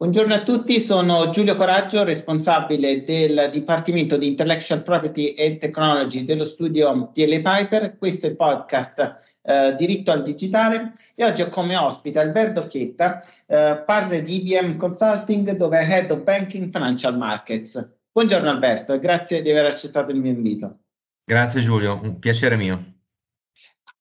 Buongiorno a tutti, sono Giulio Coraggio, responsabile del Dipartimento di Intellectual Property and Technology dello studio DL Piper. Questo è il podcast eh, Diritto al Digitale e oggi ho come ospite Alberto Fietta, eh, partner di IBM Consulting, dove è Head of Banking Financial Markets. Buongiorno Alberto e grazie di aver accettato il mio invito. Grazie Giulio, un piacere mio.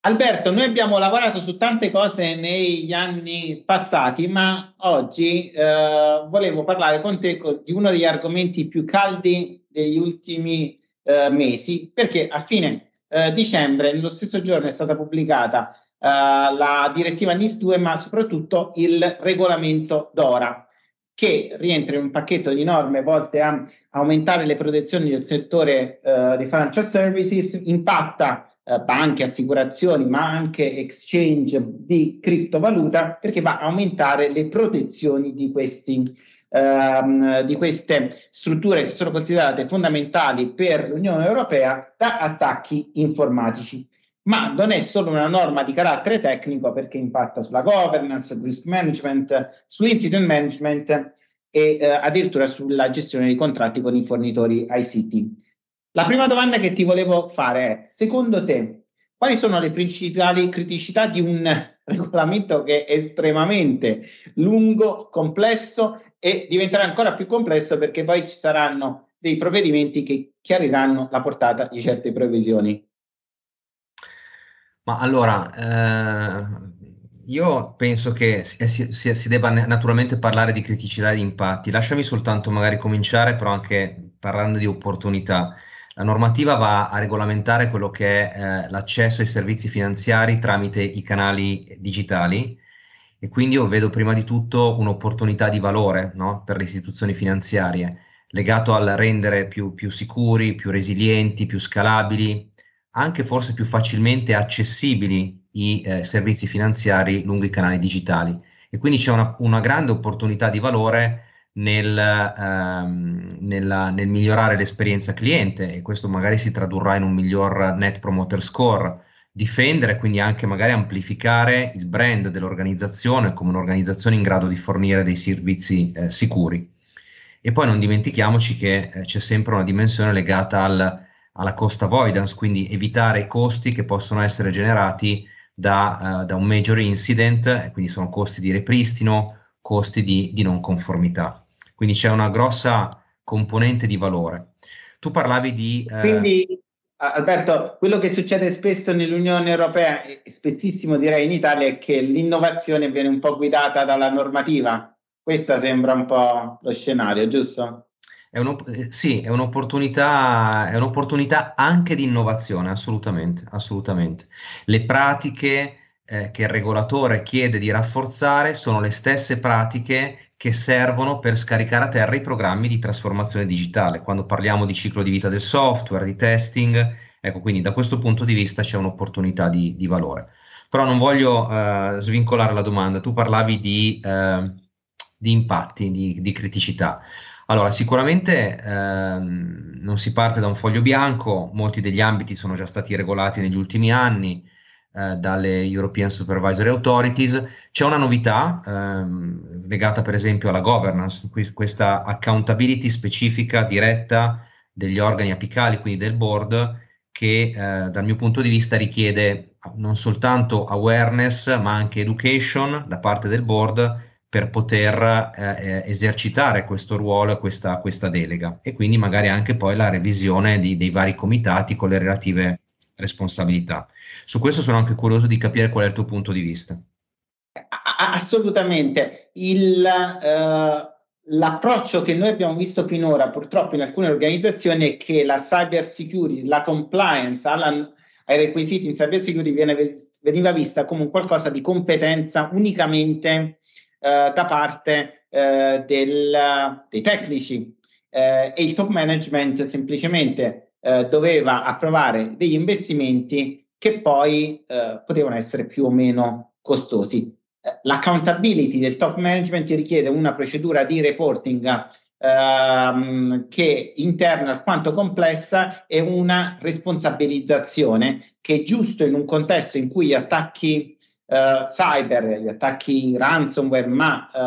Alberto, noi abbiamo lavorato su tante cose negli anni passati, ma oggi eh, volevo parlare con te di uno degli argomenti più caldi degli ultimi eh, mesi, perché a fine eh, dicembre, nello stesso giorno, è stata pubblicata eh, la direttiva NIS 2, ma soprattutto il regolamento DORA, che rientra in un pacchetto di norme volte a aumentare le protezioni del settore eh, dei financial services, impatta eh, banche, assicurazioni, ma anche exchange di criptovaluta, perché va a aumentare le protezioni di, questi, ehm, di queste strutture che sono considerate fondamentali per l'Unione Europea da attacchi informatici. Ma non è solo una norma di carattere tecnico perché impatta sulla governance, sul risk management, sull'incident management e eh, addirittura sulla gestione dei contratti con i fornitori ICT. La prima domanda che ti volevo fare è, secondo te, quali sono le principali criticità di un regolamento che è estremamente lungo, complesso e diventerà ancora più complesso perché poi ci saranno dei provvedimenti che chiariranno la portata di certe previsioni? Ma allora, eh, io penso che si, si, si, debba naturalmente parlare di criticità e di impatti. Lasciami soltanto magari cominciare, però anche parlando di opportunità. La normativa va a regolamentare quello che è eh, l'accesso ai servizi finanziari tramite i canali digitali e quindi io vedo prima di tutto un'opportunità di valore no? per le istituzioni finanziarie, legato al rendere più, più sicuri, più resilienti, più scalabili, anche forse più facilmente accessibili i eh, servizi finanziari lungo i canali digitali. E quindi c'è una, una grande opportunità di valore nel, ehm, nella, nel, migliorare l'esperienza cliente e questo magari si tradurrà in un miglior net promoter score, difendere quindi anche magari amplificare il brand dell'organizzazione come un'organizzazione in grado di fornire dei servizi eh, sicuri. E poi non dimentichiamoci che eh, c'è sempre una dimensione legata al, alla cost avoidance, quindi evitare i costi che possono essere generati da, uh, da un major incident, quindi sono costi di ripristino, costi di, di non conformità. Quindi c'è una grossa componente di valore. Tu parlavi di... Eh... Quindi, Alberto, quello che succede spesso nell'Unione Europea, e spessissimo direi in Italia, è che l'innovazione viene un po' guidata dalla normativa. Questo sembra un po' lo scenario, giusto? È eh, sì, è un'opportunità, è un'opportunità anche di innovazione, assolutamente, assolutamente. Le pratiche eh, che il regolatore chiede di rafforzare sono le stesse pratiche che servono per scaricare a terra i programmi di trasformazione digitale. Quando parliamo di ciclo di vita del software, di testing, ecco, quindi da questo punto di vista c'è un'opportunità di, di valore. Però non voglio eh, svincolare la domanda, tu parlavi di, eh, di impatti, di, di, criticità. Allora, sicuramente ehm, non si parte da un foglio bianco, molti degli ambiti sono già stati regolati negli ultimi anni, eh, dalle European Supervisory Authorities. C'è una novità ehm, legata per esempio alla governance, questa accountability specifica diretta degli organi apicali, quindi del board, che eh, dal mio punto di vista richiede non soltanto awareness ma anche education da parte del board per poter eh, eh esercitare questo ruolo e questa, questa, delega e quindi magari anche poi la revisione di, dei vari comitati con le relative responsabilità. Su questo sono anche curioso di capire qual è il tuo punto di vista. Assolutamente. Il, uh, l'approccio che noi abbiamo visto finora, purtroppo in alcune organizzazioni, è che la cyber security, la compliance alla, ai requisiti in cyber security viene, veniva vista come un qualcosa di competenza unicamente uh, da parte uh, del, dei tecnici e il top management semplicemente eh, doveva approvare degli investimenti che poi eh, potevano essere più o meno costosi. Eh, l'accountability del top management richiede una procedura di reporting ehm, che interna alquanto complessa e una responsabilizzazione che giusto in un contesto in cui gli attacchi eh, cyber, gli attacchi ransomware, ma eh,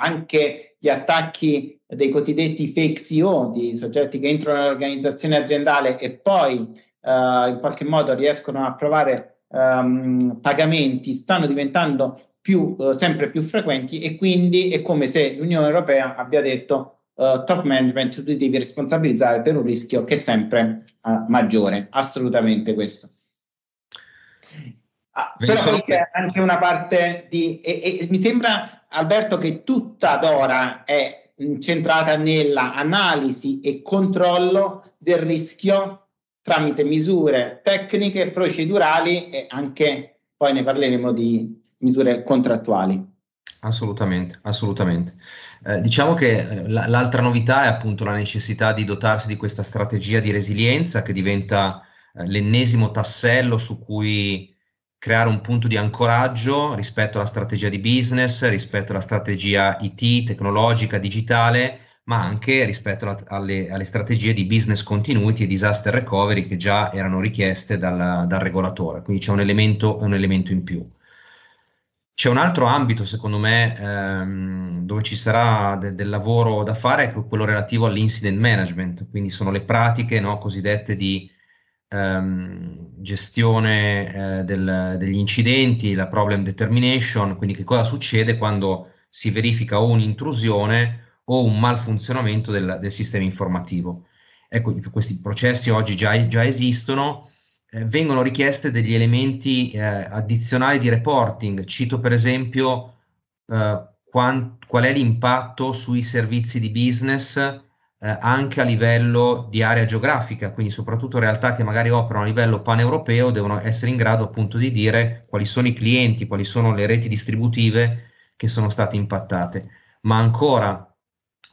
anche gli attacchi dei cosiddetti fake CEO, di soggetti che entrano nell'organizzazione aziendale e poi eh, in qualche modo riescono a provare ehm, pagamenti, stanno diventando più, eh, sempre più frequenti e quindi è come se l'Unione Europea abbia detto Uh, top management tu devi responsabilizzare per un rischio che è sempre uh, maggiore, assolutamente questo. Ah, però c'è anche una parte di... E, e, mi sembra, Alberto, che tutta Dora è centrata nella analisi e controllo del rischio tramite misure tecniche, procedurali e anche, poi ne parleremo di misure contrattuali. Assolutamente, assolutamente. Eh, diciamo che l'altra novità è appunto la necessità di dotarsi di questa strategia di resilienza che diventa eh, l'ennesimo tassello su cui creare un punto di ancoraggio rispetto alla strategia di business, rispetto alla strategia IT, tecnologica, digitale, ma anche rispetto alla, alle, alle, strategie di business continuity e disaster recovery che già erano richieste dal, dal regolatore. Quindi c'è un elemento, un elemento in più. C'è un altro ambito, secondo me, ehm, dove ci sarà de- del lavoro da fare, è quello relativo all'incident management, quindi sono le pratiche no, cosiddette di ehm, gestione eh, del, degli incidenti, la problem determination, quindi che cosa succede quando si verifica o un'intrusione o un malfunzionamento del, del sistema informativo. Ecco, questi processi oggi già, già esistono, eh, vengono richieste degli elementi eh, addizionali di reporting. Cito per esempio eh, qual, qual è l'impatto sui servizi di business eh, anche a livello di area geografica, quindi soprattutto realtà che magari operano a livello paneuropeo devono essere in grado appunto di dire quali sono i clienti, quali sono le reti distributive che sono state impattate. Ma ancora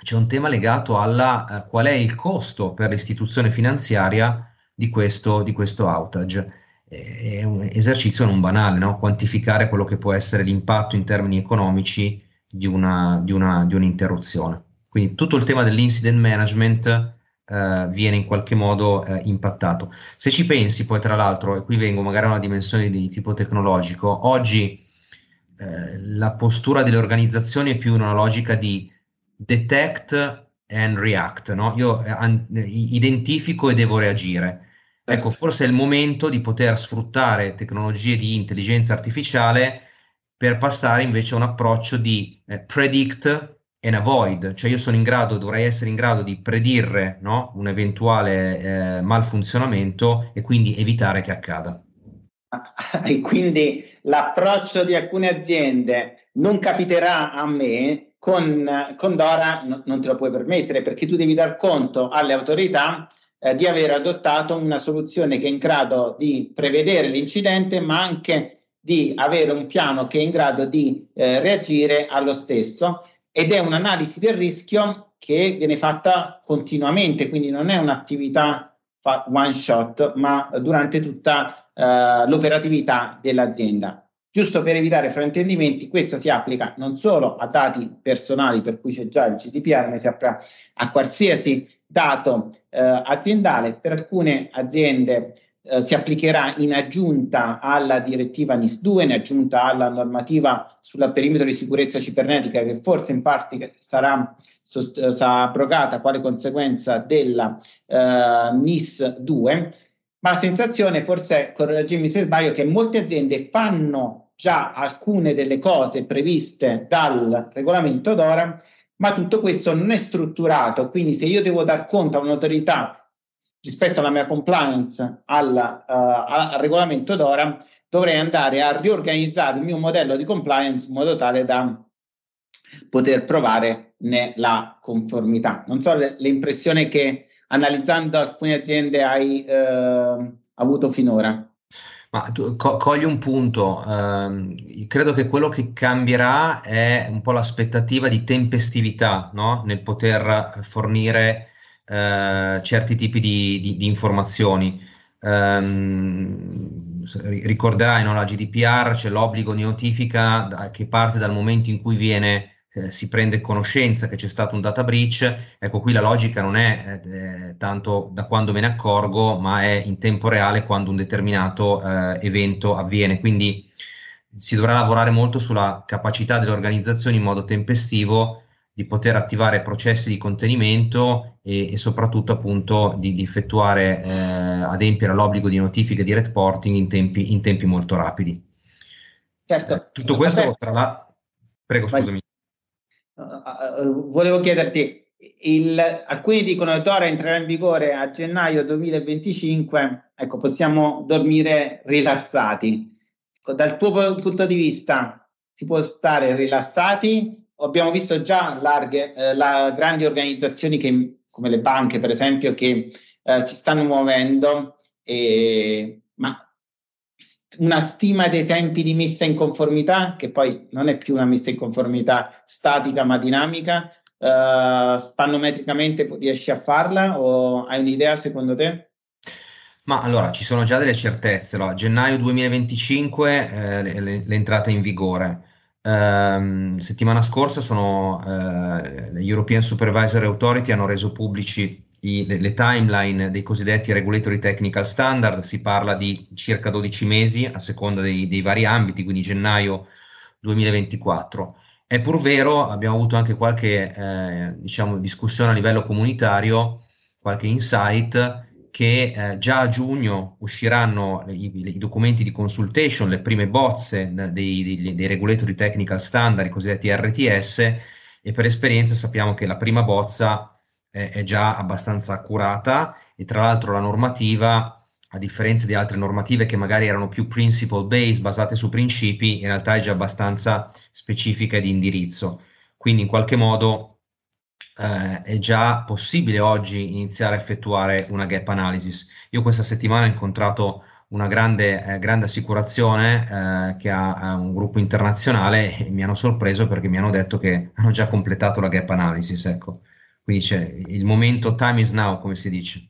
c'è un tema legato alla eh, qual è il costo per l'istituzione finanziaria di questo, di questo outage. È un esercizio non banale, no? quantificare quello che può essere l'impatto in termini economici di, una, di, una, di un'interruzione. Quindi tutto il tema dell'incident management eh, viene in qualche modo eh, impattato. Se ci pensi poi tra l'altro, e qui vengo magari a una dimensione di tipo tecnologico, oggi eh, la postura delle organizzazioni è più una logica di detect and react, no? Io eh, an- identifico e devo reagire. Ecco, forse è il momento di poter sfruttare tecnologie di intelligenza artificiale per passare invece a un approccio di eh, predict and avoid, cioè io sono in grado, dovrei essere in grado di predire no? un eventuale eh, malfunzionamento e quindi evitare che accada. E quindi l'approccio di alcune aziende non capiterà a me, con, con Dora no, non te lo puoi permettere perché tu devi dar conto alle autorità eh, di aver adottato una soluzione che è in grado di prevedere l'incidente, ma anche di avere un piano che è in grado di eh, reagire allo stesso ed è un'analisi del rischio che viene fatta continuamente, quindi non è un'attività one shot, ma durante tutta uh, l'operatività dell'azienda. Giusto per evitare fraintendimenti, questa si applica non solo a dati personali, per cui c'è già il GDPR, ma si applica a qualsiasi dato uh, aziendale. Per alcune aziende eh, si applicherà in aggiunta alla direttiva NIS2, in aggiunta alla normativa sul perimetro di sicurezza cibernetica che forse in parte sarà, sost- sarà abrogata quale conseguenza della eh, NIS2, ma la sensazione, forse correggimi se sbaglio, che molte aziende fanno già alcune delle cose previste dal regolamento d'ora, ma tutto questo non è strutturato, quindi se io devo dar conto a un'autorità rispetto alla mia compliance alla, uh, al regolamento d'ora, dovrei andare a riorganizzare il mio modello di compliance in modo tale da poter provare la conformità. Non so l'impressione che analizzando alcune aziende hai eh, avuto finora. Ma tu co- cogli un punto, eh, credo che quello che cambierà è un po' l'aspettativa di tempestività no? nel poter fornire eh, certi tipi di, di, di informazioni. Um, ricorderai, no, la GDPR c'è l'obbligo di notifica che parte dal momento in cui viene, eh, si prende conoscenza che c'è stato un data breach. Ecco, qui la logica non è eh, tanto da quando me ne accorgo, ma è in tempo reale quando un determinato eh, evento avviene. Quindi si dovrà lavorare molto sulla capacità delle organizzazioni in modo tempestivo di poter attivare processi di contenimento e, e soprattutto appunto di, di effettuare, eh, adempiere all'obbligo di notifiche di reporting in tempi, in tempi molto rapidi. Certo. Eh, tutto questo Vabbè. tra l'altro... Prego, scusami. Uh, volevo chiederti, il, alcuni dicono che ora entrerà in vigore a gennaio 2025, ecco, possiamo dormire rilassati. Ecco, dal tuo punto di vista, si può stare rilassati? Abbiamo visto già larghe, eh, la, grandi organizzazioni che, come le banche, per esempio, che eh, si stanno muovendo, e, ma una stima dei tempi di messa in conformità, che poi non è più una messa in conformità statica ma dinamica, uh, spannometricamente riesci a farla o hai un'idea secondo te? Ma allora ci sono già delle certezze. No? Gennaio 2025 eh, l'entrata in vigore. Um, settimana scorsa sono uh, le European Supervisory Authority hanno reso pubblici i, le, le, timeline dei cosiddetti regulatory technical standard, si parla di circa 12 mesi a seconda dei, dei vari ambiti, quindi gennaio 2024. È pur vero, abbiamo avuto anche qualche eh, diciamo, discussione a livello comunitario, qualche insight, che eh, già a giugno usciranno i, i, documenti di consultation, le prime bozze dei, dei, dei regulatori technical standard, i cosiddetti RTS, e per esperienza sappiamo che la prima bozza è, è già abbastanza accurata e tra l'altro la normativa a differenza di altre normative che magari erano più principle based, basate su principi, in realtà è già abbastanza specifica di indirizzo. Quindi in qualche modo eh, è già possibile oggi iniziare a effettuare una gap analysis. Io questa settimana ho incontrato una grande, eh, grande assicurazione eh, che ha eh, un gruppo internazionale e mi hanno sorpreso perché mi hanno detto che hanno già completato la gap analysis. Ecco. Quindi c'è il momento time is now, come si dice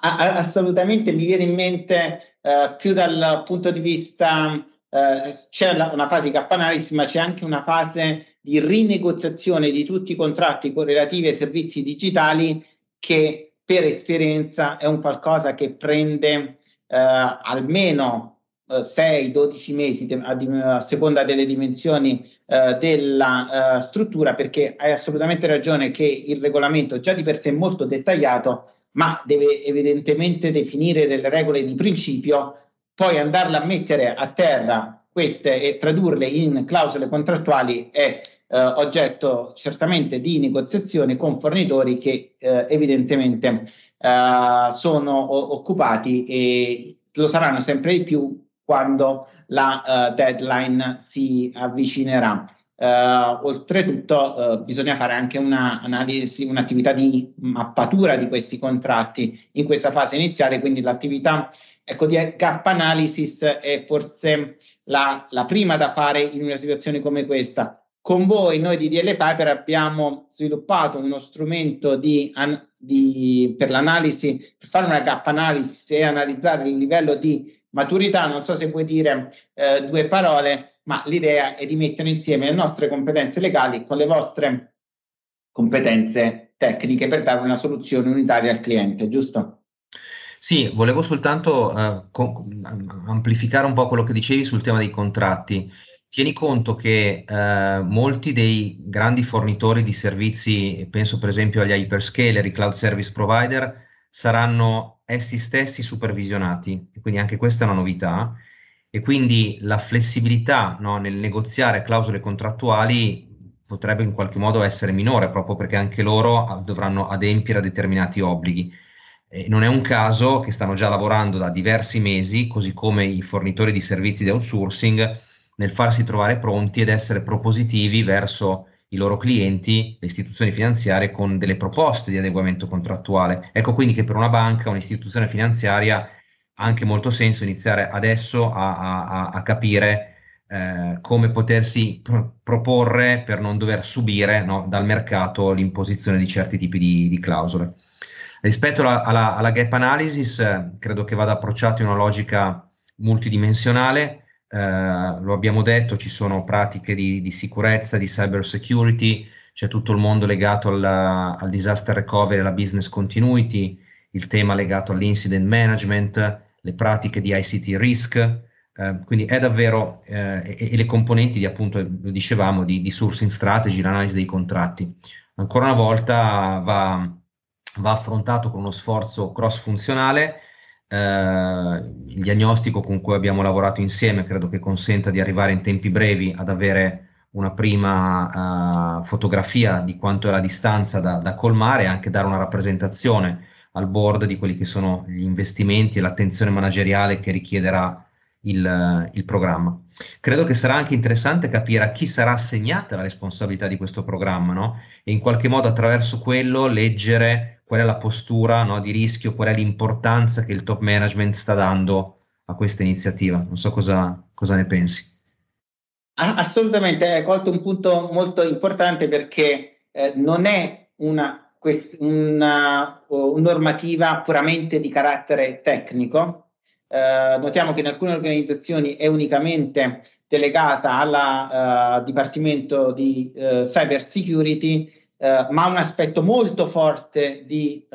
assolutamente mi viene in mente eh, più dal punto di vista eh, c'è una fase gap analysis ma c'è anche una fase di rinegoziazione di tutti i contratti relativi ai servizi digitali che per esperienza è un qualcosa che prende eh, almeno 6-12 mesi a, seconda delle dimensioni eh, della eh, struttura perché hai assolutamente ragione che il regolamento già di per sé è molto dettagliato ma deve evidentemente definire delle regole di principio, poi andarle a mettere a terra queste e tradurle in clausole contrattuali è eh, oggetto certamente di negoziazione con fornitori che eh, evidentemente eh, sono o- occupati e lo saranno sempre di più quando la uh, deadline si avvicinerà. Uh, oltretutto uh, bisogna fare anche un'analisi, un'attività di mappatura di questi contratti in questa fase iniziale, quindi l'attività ecco, di gap analysis è forse la, la, prima da fare in una situazione come questa. Con voi, noi di DL Piper, abbiamo sviluppato uno strumento di, an, di, per l'analisi, per fare una gap analysis e analizzare il livello di maturità. Non so se puoi dire eh, due parole ma l'idea è di mettere insieme le nostre competenze legali con le vostre competenze tecniche per dare una soluzione unitaria al cliente, giusto? Sì, volevo soltanto co- amplificare un po' quello che dicevi sul tema dei contratti. Tieni conto che uh, molti dei grandi fornitori di servizi, penso per esempio agli hyperscaler, i cloud service provider, saranno essi stessi supervisionati, quindi anche questa è una novità e quindi la flessibilità no, nel negoziare clausole contrattuali potrebbe in qualche modo essere minore proprio perché anche loro ah, dovranno adempiere a determinati obblighi. E non è un caso che stanno già lavorando da diversi mesi, così come i fornitori di servizi di outsourcing, nel farsi trovare pronti ed essere propositivi verso i loro clienti, le istituzioni finanziarie, con delle proposte di adeguamento contrattuale. Ecco quindi che per una banca, un'istituzione finanziaria, anche molto senso iniziare adesso a, a, a capire eh, come potersi pro- proporre per non dover subire no, dal mercato l'imposizione di certi tipi di, di clausole. Rispetto alla, alla, alla gap analysis, eh, credo che vada approcciato in una logica multidimensionale. Eh, lo abbiamo detto, ci sono pratiche di, di, sicurezza, di cyber security, c'è tutto il mondo legato alla, al disaster recovery, alla business continuity, il tema legato all'incident management, le pratiche di ICT risk, Eh, quindi è davvero, eh, e, e, le componenti di appunto, lo dicevamo, di, di sourcing strategy, l'analisi dei contratti. Ancora una volta va, va affrontato con uno sforzo cross funzionale. Eh, il diagnostico con cui abbiamo lavorato insieme credo che consenta di arrivare in tempi brevi ad avere una prima uh, fotografia di quanto è la distanza da, da, colmare e anche dare una rappresentazione al board di quelli che sono gli investimenti e l'attenzione manageriale che richiederà il, il, programma. Credo che sarà anche interessante capire a chi sarà assegnata la responsabilità di questo programma no? e in qualche modo attraverso quello leggere qual è la postura no, di rischio, qual è l'importanza che il top management sta dando a questa iniziativa. Non so cosa, cosa ne pensi. Assolutamente, hai colto un punto molto importante perché eh, non è una, quest- una uh, normativa puramente di carattere tecnico. Eh, notiamo che in alcune organizzazioni è unicamente delegata al uh, Dipartimento di uh, Cyber Security, ma ha un aspetto molto forte di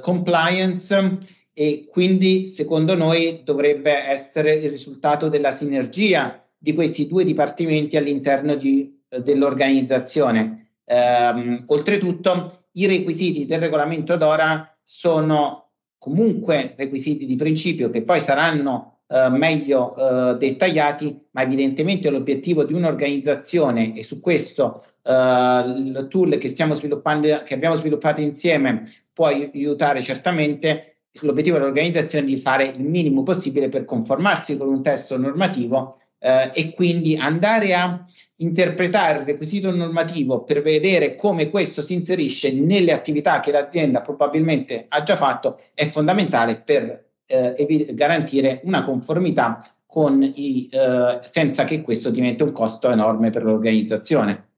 compliance e quindi secondo noi dovrebbe essere il risultato della sinergia di questi due dipartimenti all'interno di, eh, dell'organizzazione. Ehm, oltretutto, i requisiti del regolamento DORA sono comunque requisiti di principio che poi saranno eh, meglio eh, dettagliati, ma evidentemente l'obiettivo di un'organizzazione e su questo eh, il tool che stiamo sviluppando, che abbiamo sviluppato insieme può aiutare certamente l'obiettivo dell'organizzazione di fare il minimo possibile per conformarsi con un testo normativo eh, e quindi andare a interpretare il requisito normativo per vedere come questo si inserisce nelle attività che l'azienda probabilmente ha già fatto è fondamentale per eh, garantire una conformità con i, eh, senza che questo diventi un costo enorme per l'organizzazione.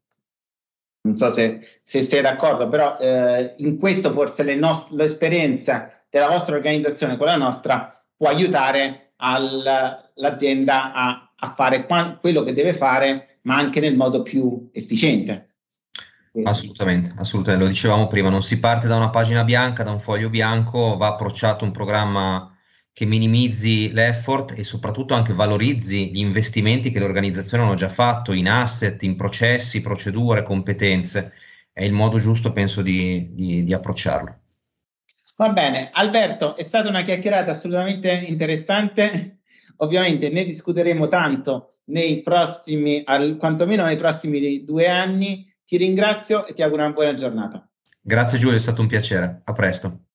Non so se, se sei d'accordo, però eh, in questo forse nost- l'esperienza della vostra organizzazione con la nostra può aiutare all'azienda a a fare qua, quello che deve fare, ma anche nel modo più efficiente. Assolutamente, assolutamente, lo dicevamo prima, non si parte da una pagina bianca, da un foglio bianco, va approcciato un programma che minimizzi l'effort e soprattutto anche valorizzi gli investimenti che le organizzazioni hanno già fatto in asset, in processi, procedure, competenze. È il modo giusto, penso, di, di, di approcciarlo. Va bene, Alberto, è stata una chiacchierata assolutamente interessante. Ovviamente ne discuteremo tanto nei prossimi, al, quantomeno nei prossimi due anni. Ti ringrazio e ti auguro una buona giornata. Grazie Giulio, è stato un piacere. A presto.